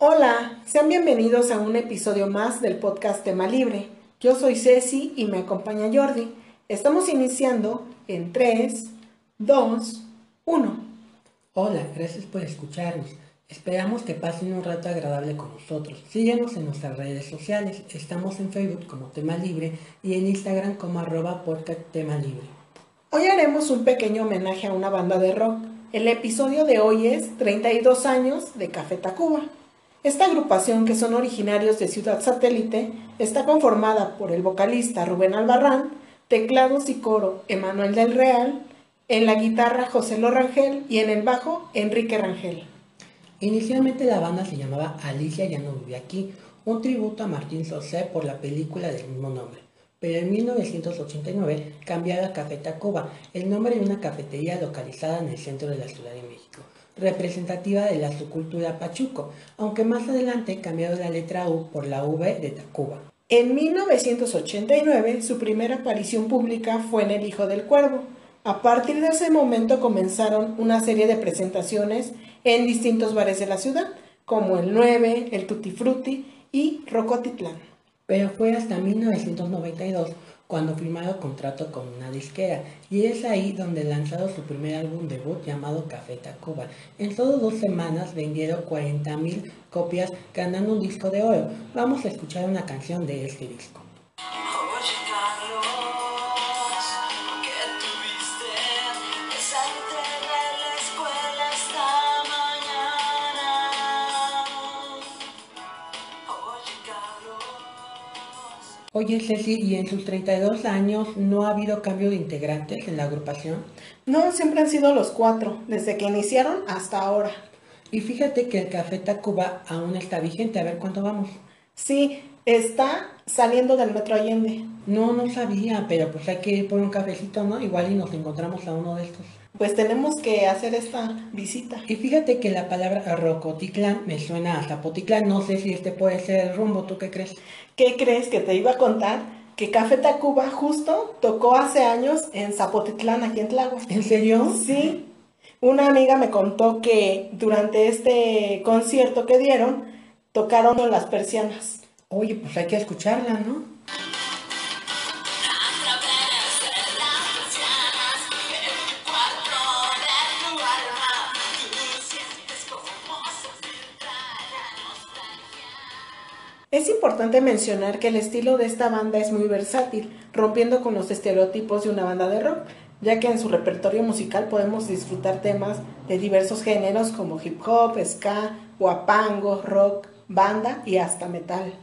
Hola, sean bienvenidos a un episodio más del podcast Tema Libre. Yo soy Ceci y me acompaña Jordi. Estamos iniciando en 3, 2, 1. Hola, gracias por escucharnos. Esperamos que pasen un rato agradable con nosotros. Síguenos en nuestras redes sociales. Estamos en Facebook como Tema Libre y en Instagram como arroba Tema Libre. Hoy haremos un pequeño homenaje a una banda de rock. El episodio de hoy es 32 años de Café Tacuba. Esta agrupación, que son originarios de Ciudad Satélite, está conformada por el vocalista Rubén Albarrán, teclados y coro Emanuel del Real, en la guitarra José Lo Rangel y en el bajo Enrique Rangel. Inicialmente la banda se llamaba Alicia ya no vive aquí, un tributo a Martín Sosé por la película del mismo nombre. Pero en 1989 cambiaron a Café Tacuba, el nombre de una cafetería localizada en el centro de la Ciudad de México representativa de la subcultura pachuco, aunque más adelante cambiado la letra U por la V de Tacuba. En 1989 su primera aparición pública fue en El Hijo del Cuervo. A partir de ese momento comenzaron una serie de presentaciones en distintos bares de la ciudad, como el 9, el Tutti Frutti y Rocotitlán. Pero fue hasta 1992 cuando firmaron contrato con una disquera y es ahí donde lanzaron su primer álbum debut llamado Café Tacuba. En solo dos semanas vendieron 40.000 copias ganando un disco de oro. Vamos a escuchar una canción de este disco. Oye, Ceci, ¿y en sus 32 años no ha habido cambio de integrantes en la agrupación? No, siempre han sido los cuatro, desde que iniciaron hasta ahora. Y fíjate que el Café Tacuba aún está vigente, a ver cuándo vamos. Sí, está saliendo del Metro Allende. No, no sabía, pero pues hay que ir por un cafecito, ¿no? Igual y nos encontramos a uno de estos pues tenemos que hacer esta visita. Y fíjate que la palabra Rocotitlán me suena a Zapotitlán. No sé si este puede ser el rumbo, ¿tú qué crees? ¿Qué crees que te iba a contar? Que Café Tacuba justo tocó hace años en Zapotitlán, aquí en Tláhuac. ¿En serio? Sí. Una amiga me contó que durante este concierto que dieron, tocaron las persianas. Oye, pues hay que escucharla, ¿no? Es importante mencionar que el estilo de esta banda es muy versátil, rompiendo con los estereotipos de una banda de rock, ya que en su repertorio musical podemos disfrutar temas de diversos géneros como hip hop, ska, guapango, rock, banda y hasta metal.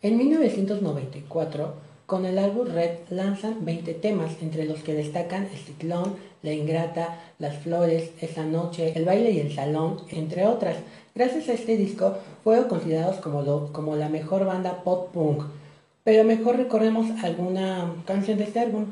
En 1994, con el álbum Red lanzan 20 temas, entre los que destacan El Ciclón, La Ingrata, Las Flores, Esa Noche, El Baile y el Salón, entre otras. Gracias a este disco fueron considerados como, como la mejor banda pop punk. Pero mejor recorremos alguna canción de este álbum.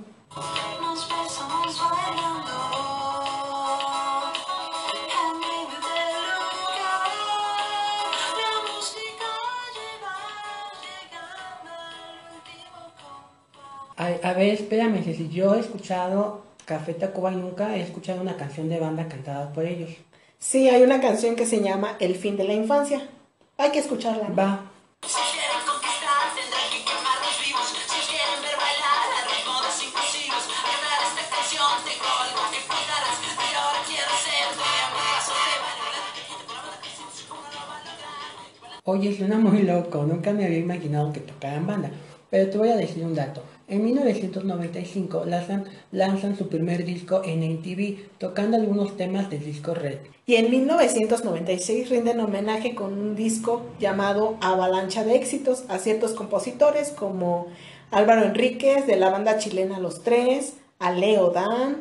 A, ver, espérame, si yo he escuchado Café Tacuba y nunca he escuchado una canción de banda cantada por ellos. Sí, hay una canción que se llama El fin de la infancia. Hay que escucharla. Va. Oye, suena muy loco, nunca me había imaginado que tocaran banda. Pero te voy a decir un dato. En 1995 lanzan, su primer disco en MTV, tocando algunos temas del disco Red. Y en 1996 rinden homenaje con un disco llamado Avalancha de éxitos a ciertos compositores como Álvaro Enríquez de la banda chilena Los Tres, a Leo Dan,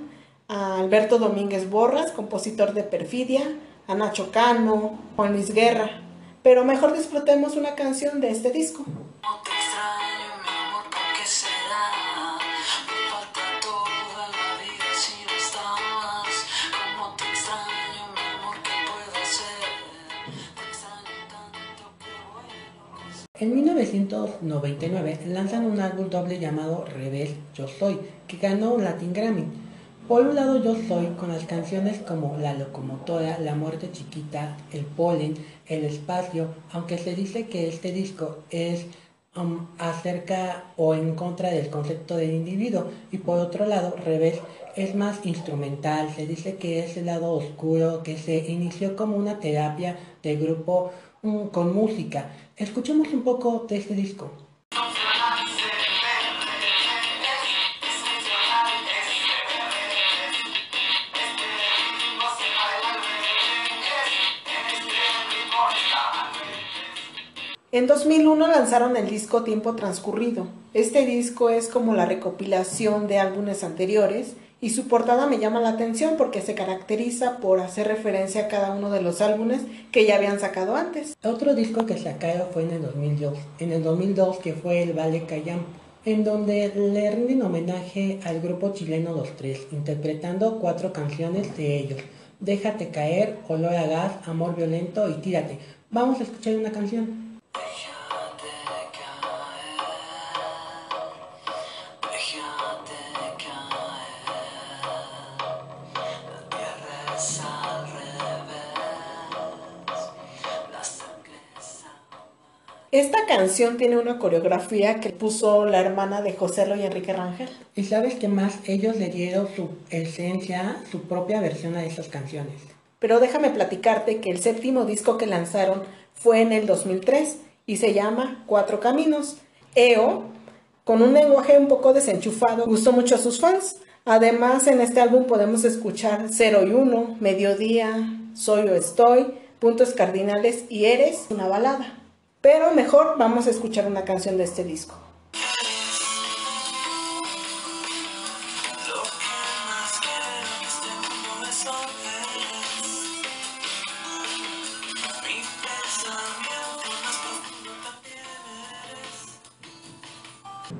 a Alberto Domínguez Borras, compositor de Perfidia, a Nacho Cano, Juan Luis Guerra. Pero mejor disfrutemos una canción de este disco. En 1999 lanzan un álbum doble llamado Rebel Yo Soy, que ganó un Latin Grammy. Por un lado Yo Soy con las canciones como La Locomotora, La Muerte Chiquita, El Polen, El Espacio, aunque se dice que este disco es um, acerca o en contra del concepto del individuo y por otro lado Rebel es más instrumental, se dice que es el lado oscuro que se inició como una terapia de grupo con música. Escuchemos un poco de este disco. En 2001 lanzaron el disco Tiempo Transcurrido. Este disco es como la recopilación de álbumes anteriores y su portada me llama la atención porque se caracteriza por hacer referencia a cada uno de los álbumes que ya habían sacado antes. Otro disco que sacaron fue en el 2002, en el 2002 que fue el Vale Cayam, en donde le rinden homenaje al grupo chileno Los Tres, interpretando cuatro canciones de ellos. Déjate caer, olor a gas, amor violento y tírate. Vamos a escuchar una canción. Esta canción tiene una coreografía que puso la hermana de José y Enrique Rangel. Y sabes que más ellos le dieron su esencia, su propia versión a esas canciones. Pero déjame platicarte que el séptimo disco que lanzaron fue en el 2003 y se llama Cuatro Caminos. EO, con un lenguaje un poco desenchufado, gustó mucho a sus fans. Además, en este álbum podemos escuchar Cero y Uno, Mediodía, Soy o Estoy, Puntos Cardinales y Eres, una balada. Pero mejor vamos a escuchar una canción de este disco.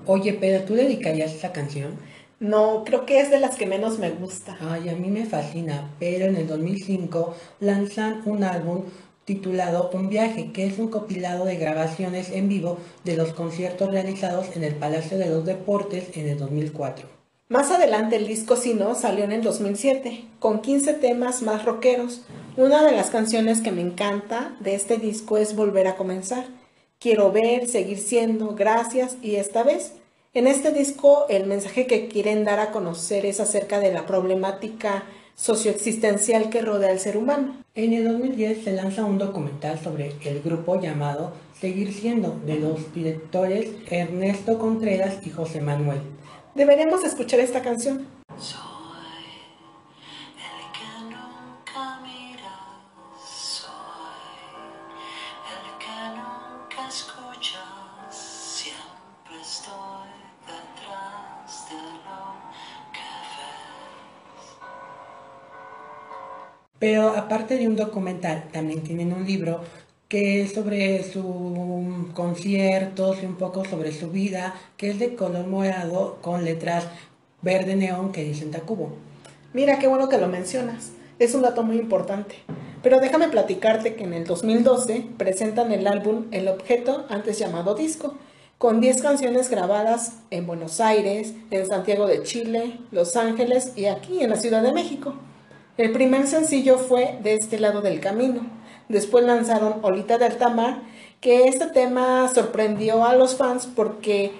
Oye, pero ¿tú dedicarías esa canción? No, creo que es de las que menos me gusta. Ay, a mí me fascina, pero en el 2005 lanzan un álbum titulado Un viaje, que es un compilado de grabaciones en vivo de los conciertos realizados en el Palacio de los Deportes en el 2004. Más adelante el disco Sino salió en el 2007, con 15 temas más rockeros. Una de las canciones que me encanta de este disco es Volver a comenzar. Quiero ver, seguir siendo, gracias y esta vez. En este disco el mensaje que quieren dar a conocer es acerca de la problemática socioexistencial que rodea al ser humano. En el 2010 se lanza un documental sobre el grupo llamado Seguir siendo, de los directores Ernesto Contreras y José Manuel. Deberíamos escuchar esta canción. Pero aparte de un documental, también tienen un libro que es sobre sus conciertos y un poco sobre su vida, que es de color morado con letras verde neón que dicen Tacubo. Mira, qué bueno que lo mencionas. Es un dato muy importante. Pero déjame platicarte que en el 2012 presentan el álbum El Objeto, antes llamado Disco, con 10 canciones grabadas en Buenos Aires, en Santiago de Chile, Los Ángeles y aquí en la Ciudad de México. El primer sencillo fue De este lado del camino. Después lanzaron Olita del Tamar, que este tema sorprendió a los fans porque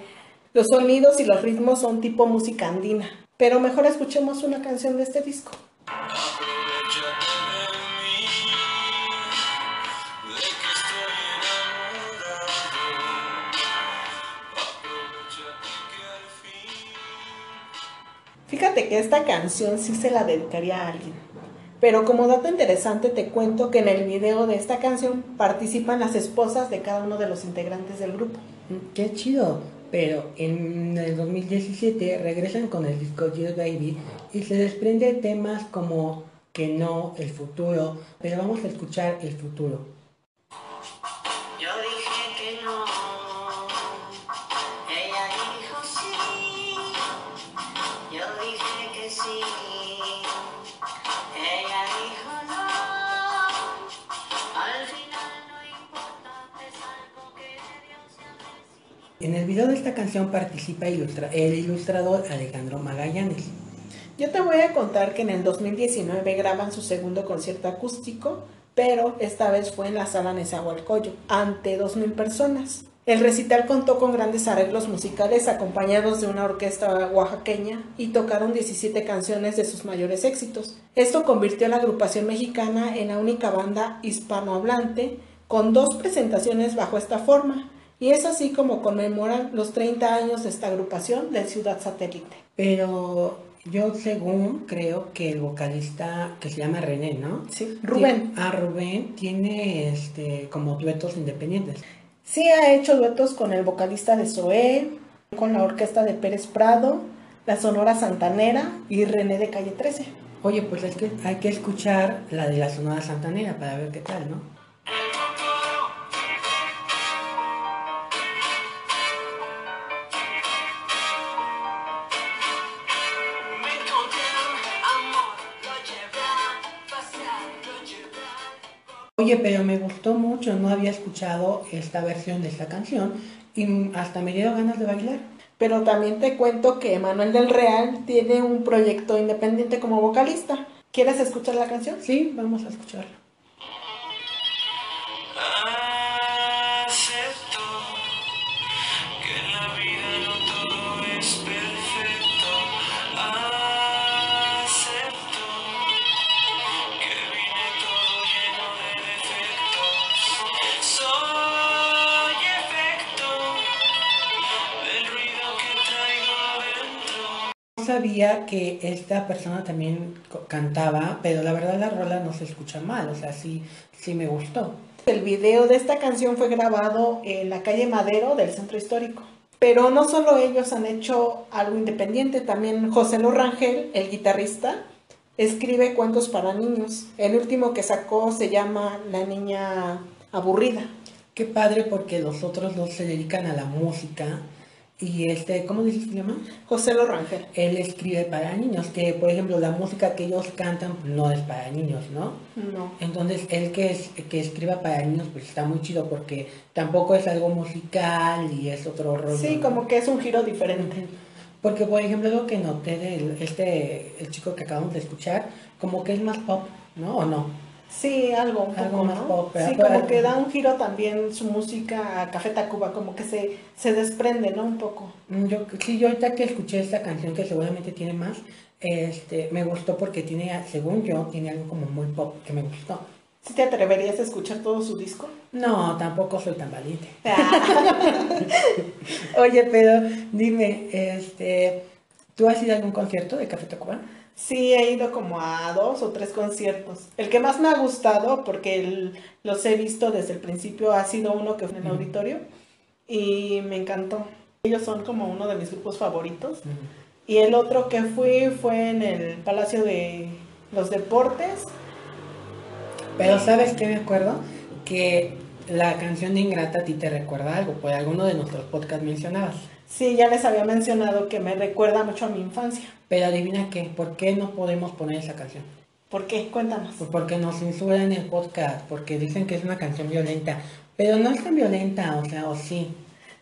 los sonidos y los ritmos son tipo música andina. Pero mejor escuchemos una canción de este disco. Fíjate que esta canción sí se la dedicaría a alguien. Pero como dato interesante te cuento que en el video de esta canción participan las esposas de cada uno de los integrantes del grupo. Mm, qué chido. Pero en el 2017 regresan con el disco Dear Baby y se desprende temas como que no, el futuro, pero vamos a escuchar el futuro. En el video de esta canción participa el ilustrador Alejandro Magallanes. Yo te voy a contar que en el 2019 graban su segundo concierto acústico, pero esta vez fue en la sala Nezahualcóyotl, ante 2.000 personas. El recital contó con grandes arreglos musicales acompañados de una orquesta oaxaqueña y tocaron 17 canciones de sus mayores éxitos. Esto convirtió a la agrupación mexicana en la única banda hispanohablante con dos presentaciones bajo esta forma, y es así como conmemoran los 30 años de esta agrupación de Ciudad Satélite. Pero yo según creo que el vocalista que se llama René, ¿no? Sí, Rubén. Ah, Rubén tiene este como duetos independientes. Sí ha hecho duetos con el vocalista de Zoé, con la orquesta de Pérez Prado, la Sonora Santanera y René de Calle 13. Oye, pues es que hay que escuchar la de la Sonora Santanera para ver qué tal, ¿no? Oye, pero me gustó mucho, no había escuchado esta versión de esta canción y hasta me dieron ganas de bailar. Pero también te cuento que Manuel del Real tiene un proyecto independiente como vocalista. ¿Quieres escuchar la canción? Sí, vamos a escucharlo. Sabía que esta persona también cantaba, pero la verdad la rola no se escucha mal, o sea, sí, sí me gustó. El video de esta canción fue grabado en la calle Madero del Centro Histórico. Pero no solo ellos han hecho algo independiente, también José Lo Rangel, el guitarrista, escribe cuentos para niños. El último que sacó se llama La niña aburrida. Qué padre porque los otros dos se dedican a la música y este, ¿cómo dices que se llama? José Lo Rangel. Él escribe para niños, que por ejemplo la música que ellos cantan no es para niños, ¿no? No. Entonces, él que, es, que escriba para niños, pues está muy chido porque tampoco es algo musical y es otro rollo. Sí, como que es un giro diferente. Porque, por ejemplo, lo que noté del este, el chico que acabamos de escuchar, como que es más pop, ¿no? ¿O no? Sí, algo un Algo poco, más ¿no? pop, Sí, como que da un giro también su música a Café Tacuba, como que se, se desprende, ¿no? Un poco. Mm, Yo, sí, yo ahorita que escuché esta canción, que seguramente tiene más, este, me gustó porque tiene, según yo, tiene algo como muy pop que me gustó. ¿Sí te atreverías a escuchar todo su disco? No, tampoco soy tan valiente. Ah, Oye, pero dime, este, ¿tú has ido a algún concierto de Café Tacuba? Sí, he ido como a dos o tres conciertos. El que más me ha gustado, porque el- los he visto desde el principio, ha sido uno que fue en el auditorio y me encantó. Ellos son como uno de mis grupos favoritos. Y el otro que fui fue en el Palacio de los Deportes. Pero ¿sabes qué me acuerdo? Que la canción de Ingrata a ti te recuerda algo, por alguno de nuestros podcasts mencionabas. Sí, ya les había mencionado que me recuerda mucho a mi infancia. Pero adivina qué, ¿por qué no podemos poner esa canción? ¿Por qué? Cuéntanos. Pues porque nos censuran el podcast, porque dicen que es una canción violenta. Pero no es tan violenta, o sea, o sí.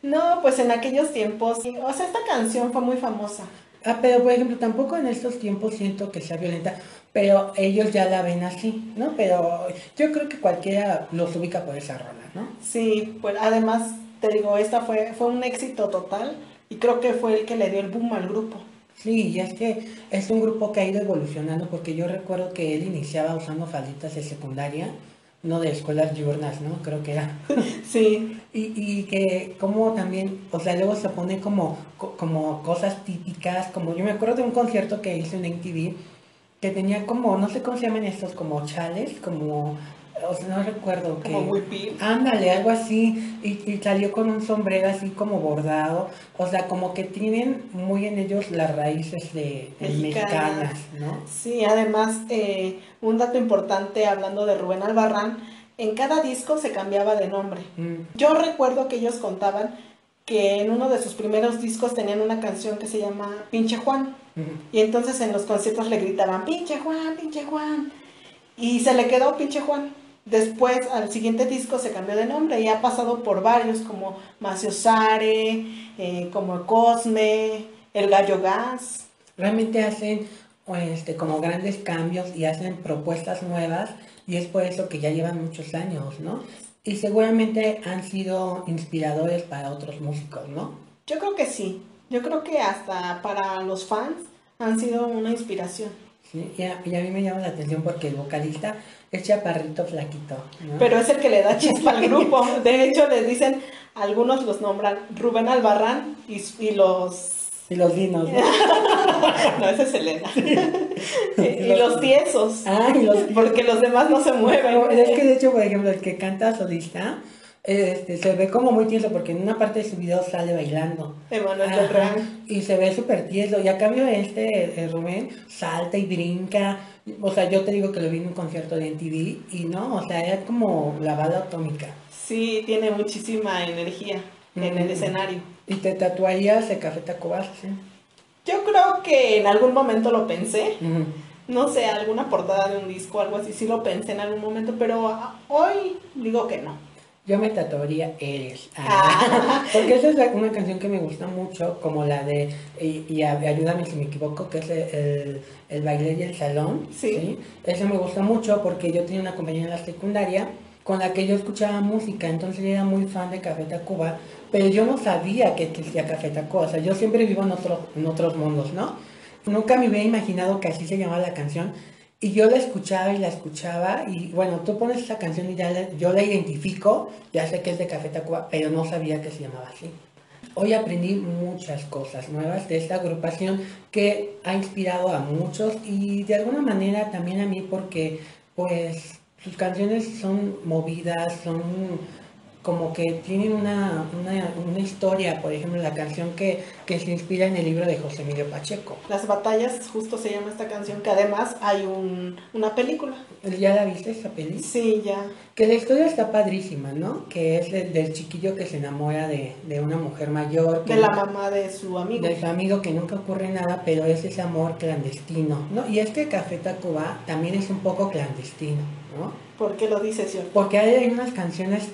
No, pues en aquellos tiempos, sí. o sea, esta canción fue muy famosa. Ah, pero por ejemplo, tampoco en estos tiempos siento que sea violenta, pero ellos ya la ven así, ¿no? Pero yo creo que cualquiera los ubica por esa rola, ¿no? Sí, pues además, te digo, esta fue, fue un éxito total y creo que fue el que le dio el boom al grupo. Sí, y es que es un grupo que ha ido evolucionando, porque yo recuerdo que él iniciaba usando falditas de secundaria, no de escuelas diurnas, ¿no? Creo que era. Sí, Y, y que como también, o sea, luego se pone como, co- como cosas típicas, como yo me acuerdo de un concierto que hizo en MTV, que tenía como, no sé cómo se llaman estos, como chales, como, o sea, no recuerdo que... como whippy. Ándale, algo así, y, y salió con un sombrero así como bordado, o sea, como que tienen muy en ellos las raíces de, de Mexicanas. mexicanas, ¿no? Sí, además, eh, un dato importante hablando de Rubén Albarrán, en cada disco se cambiaba de nombre. Mm, Yo recuerdo que ellos contaban que en uno de sus primeros discos tenían una canción que se llama Pinche Juan. mm. Y entonces en los conciertos le gritaban, pinche Juan, pinche Juan. Y se le quedó pinche Juan. Después, al siguiente disco se cambió de nombre y ha pasado por varios como Macio Sare, eh, como Cosme, El Gallo Gas. Realmente hacen este, como grandes cambios y hacen propuestas nuevas y es por eso que ya llevan muchos años, ¿no? Y seguramente han sido inspiradores para otros músicos, ¿no? Yo creo que sí. Yo creo que hasta para los fans han sido una inspiración. Sí, y a, y a mí me llama la atención porque el vocalista es chaparrito flaquito, ¿no? Pero es el que le da chispa al grupo. De hecho, les dicen, algunos los nombran Rubén Albarrán y, y los... Y los dinos, ¿no? No, ese es Elena. y los tiesos. Ah, y los Porque los demás no se mueven. Es que de hecho, por ejemplo, el que canta solista, este, se ve como muy tieso porque en una parte de su video sale bailando. Emanuel Ajá. Y se ve súper tieso. Y a cambio este, eh, Rubén, salta y brinca. O sea, yo te digo que lo vi en un concierto de MTV y no, o sea, era como la bala atómica. Sí, tiene muchísima energía en el escenario. ¿Y te tatuarías de Café Tacuba? Sí. Yo creo que en algún momento lo pensé. No sé, alguna portada de un disco o algo así, sí lo pensé en algún momento, pero hoy digo que no. Yo me tatuaría Eres. Ah. Porque esa es una canción que me gusta mucho, como la de, y, ayúdame si me equivoco, que es el, el, el baile y el salón. Sí. Eso me gusta mucho porque yo tenía una compañera en la secundaria con la que yo escuchaba música, entonces yo era muy fan de Café Tacuba, pero yo no sabía que existía Café Tacuba, o sea, yo siempre vivo en, otro, en otros mundos, ¿no? Nunca me hubiera imaginado que así se llamaba la canción. Y yo la escuchaba y la escuchaba y bueno, tú pones esa canción y ya la- yo la identifico, ya sé que es de Café Tacuba, pero no sabía que se llamaba así. Hoy aprendí muchas cosas nuevas de esta agrupación que ha inspirado a muchos y de alguna manera también a mí porque pues sus canciones son movidas, son como que tienen una, una, una historia, por ejemplo la canción que, que se inspira en el libro de José Emilio Pacheco. Las batallas, justo se llama esta canción, que además hay un, una película. ¿Ya la viste esa peli? Sí, ya. Que la historia está padrísima, ¿no? Que es del, del chiquillo que se enamora de, de una mujer mayor. Que De la mamá de su amigo. de su amigo que nunca ocurre nada, pero es ese amor clandestino, ¿no? Y es que Café Tacuba también es un poco clandestino, ¿no? ¿Por qué lo dices, Sion? Porque hay unas canciones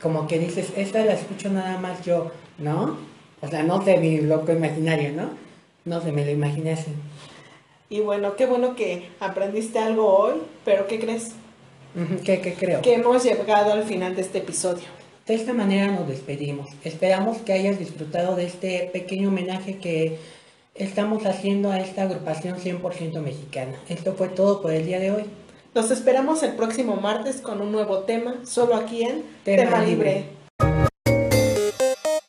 como que dices, esta la escucho nada más yo, ¿no? O sea, no sé, mi loco imaginario, ¿no? No sé, me lo imaginé así. Y bueno, qué bueno que aprendiste algo hoy, pero ¿qué crees? ¿Qué, qué creo? Que hemos llegado al final de este episodio. De esta manera nos despedimos. Esperamos que hayas disfrutado de este pequeño homenaje que estamos haciendo a esta agrupación 100% mexicana. Esto fue todo por el día de hoy. Los esperamos el próximo martes con un nuevo tema, solo aquí en Tema Libre. Libre.